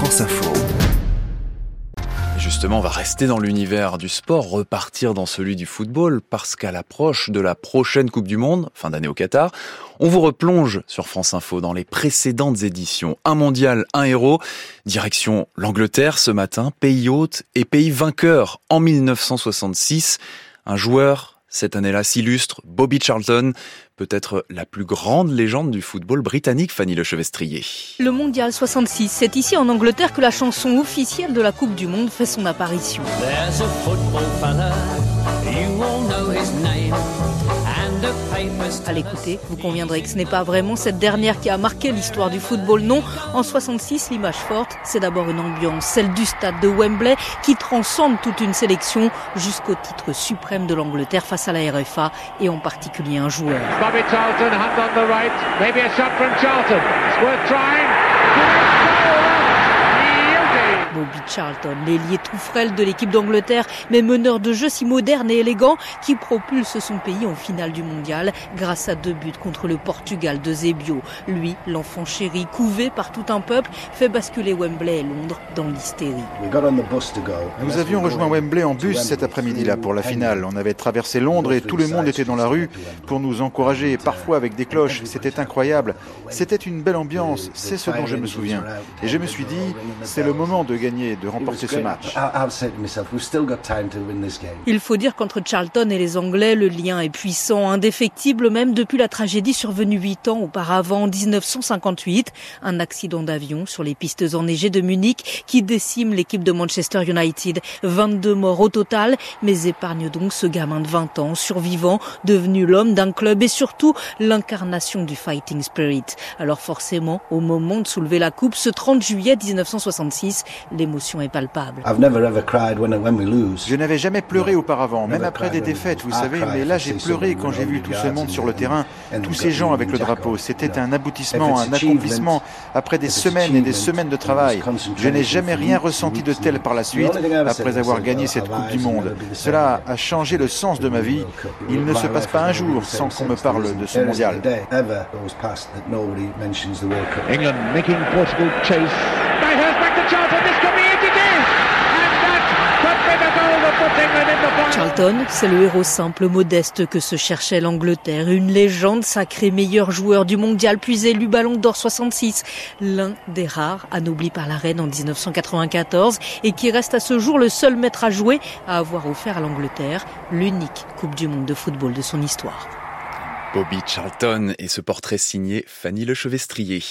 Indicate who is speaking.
Speaker 1: France Info.
Speaker 2: Justement, on va rester dans l'univers du sport, repartir dans celui du football, parce qu'à l'approche de la prochaine Coupe du Monde, fin d'année au Qatar, on vous replonge sur France Info dans les précédentes éditions. Un mondial, un héros. Direction l'Angleterre ce matin, pays hôte et pays vainqueur en 1966. Un joueur cette année-là s'illustre Bobby Charlton, peut-être la plus grande légende du football britannique, Fanny Lechevestrier.
Speaker 3: Le Mondial 66, c'est ici en Angleterre que la chanson officielle de la Coupe du Monde fait son apparition. À l'écouter, vous conviendrez que ce n'est pas vraiment cette dernière qui a marqué l'histoire du football. Non, en 66, l'image forte, c'est d'abord une ambiance, celle du stade de Wembley, qui transcende toute une sélection jusqu'au titre suprême de l'Angleterre face à la RFA et en particulier un joueur. Charlton, l'ailier tout frêle de l'équipe d'Angleterre, mais meneur de jeu si moderne et élégant qui propulse son pays en finale du mondial grâce à deux buts contre le Portugal de Zebio. Lui, l'enfant chéri, couvé par tout un peuple, fait basculer Wembley et Londres dans l'hystérie.
Speaker 4: Nous avions rejoint Wembley en bus cet après-midi-là pour la finale. On avait traversé Londres et tout le monde était dans la rue pour nous encourager, parfois avec des cloches. C'était incroyable. C'était une belle ambiance. C'est ce dont je me souviens. Et je me suis dit, c'est le moment de gagner, de remporter ce match.
Speaker 3: Il faut dire qu'entre Charlton et les Anglais, le lien est puissant, indéfectible même depuis la tragédie survenue huit ans auparavant, en 1958. Un accident d'avion sur les pistes enneigées de Munich qui décime l'équipe de Manchester United. 22 morts au total, mais épargne donc ce gamin de 20 ans, survivant, devenu l'homme d'un club et surtout l'incarnation du fighting spirit. Alors forcément, au moment de soulever la coupe, ce 30 juillet 1966, l'émotion est palpable.
Speaker 4: Je n'avais jamais pleuré auparavant, même après des défaites, vous savez, mais là j'ai pleuré quand j'ai vu tout ce monde sur le terrain, tous ces gens avec le drapeau. C'était un aboutissement, un accomplissement après des semaines et des semaines de travail. Je n'ai jamais rien ressenti de tel par la suite après avoir gagné cette Coupe du Monde. Cela a changé le sens de ma vie. Il ne se passe pas un jour sans qu'on me parle de ce mondial. England making Portugal chase.
Speaker 3: Charlton, c'est le héros simple, modeste que se cherchait l'Angleterre. Une légende, sacré meilleur joueur du mondial, puis élu Ballon d'Or 66. L'un des rares, anobli par la reine en 1994 et qui reste à ce jour le seul maître à jouer à avoir offert à l'Angleterre l'unique Coupe du Monde de football de son histoire.
Speaker 2: Bobby Charlton et ce portrait signé Fanny Lechevestrier.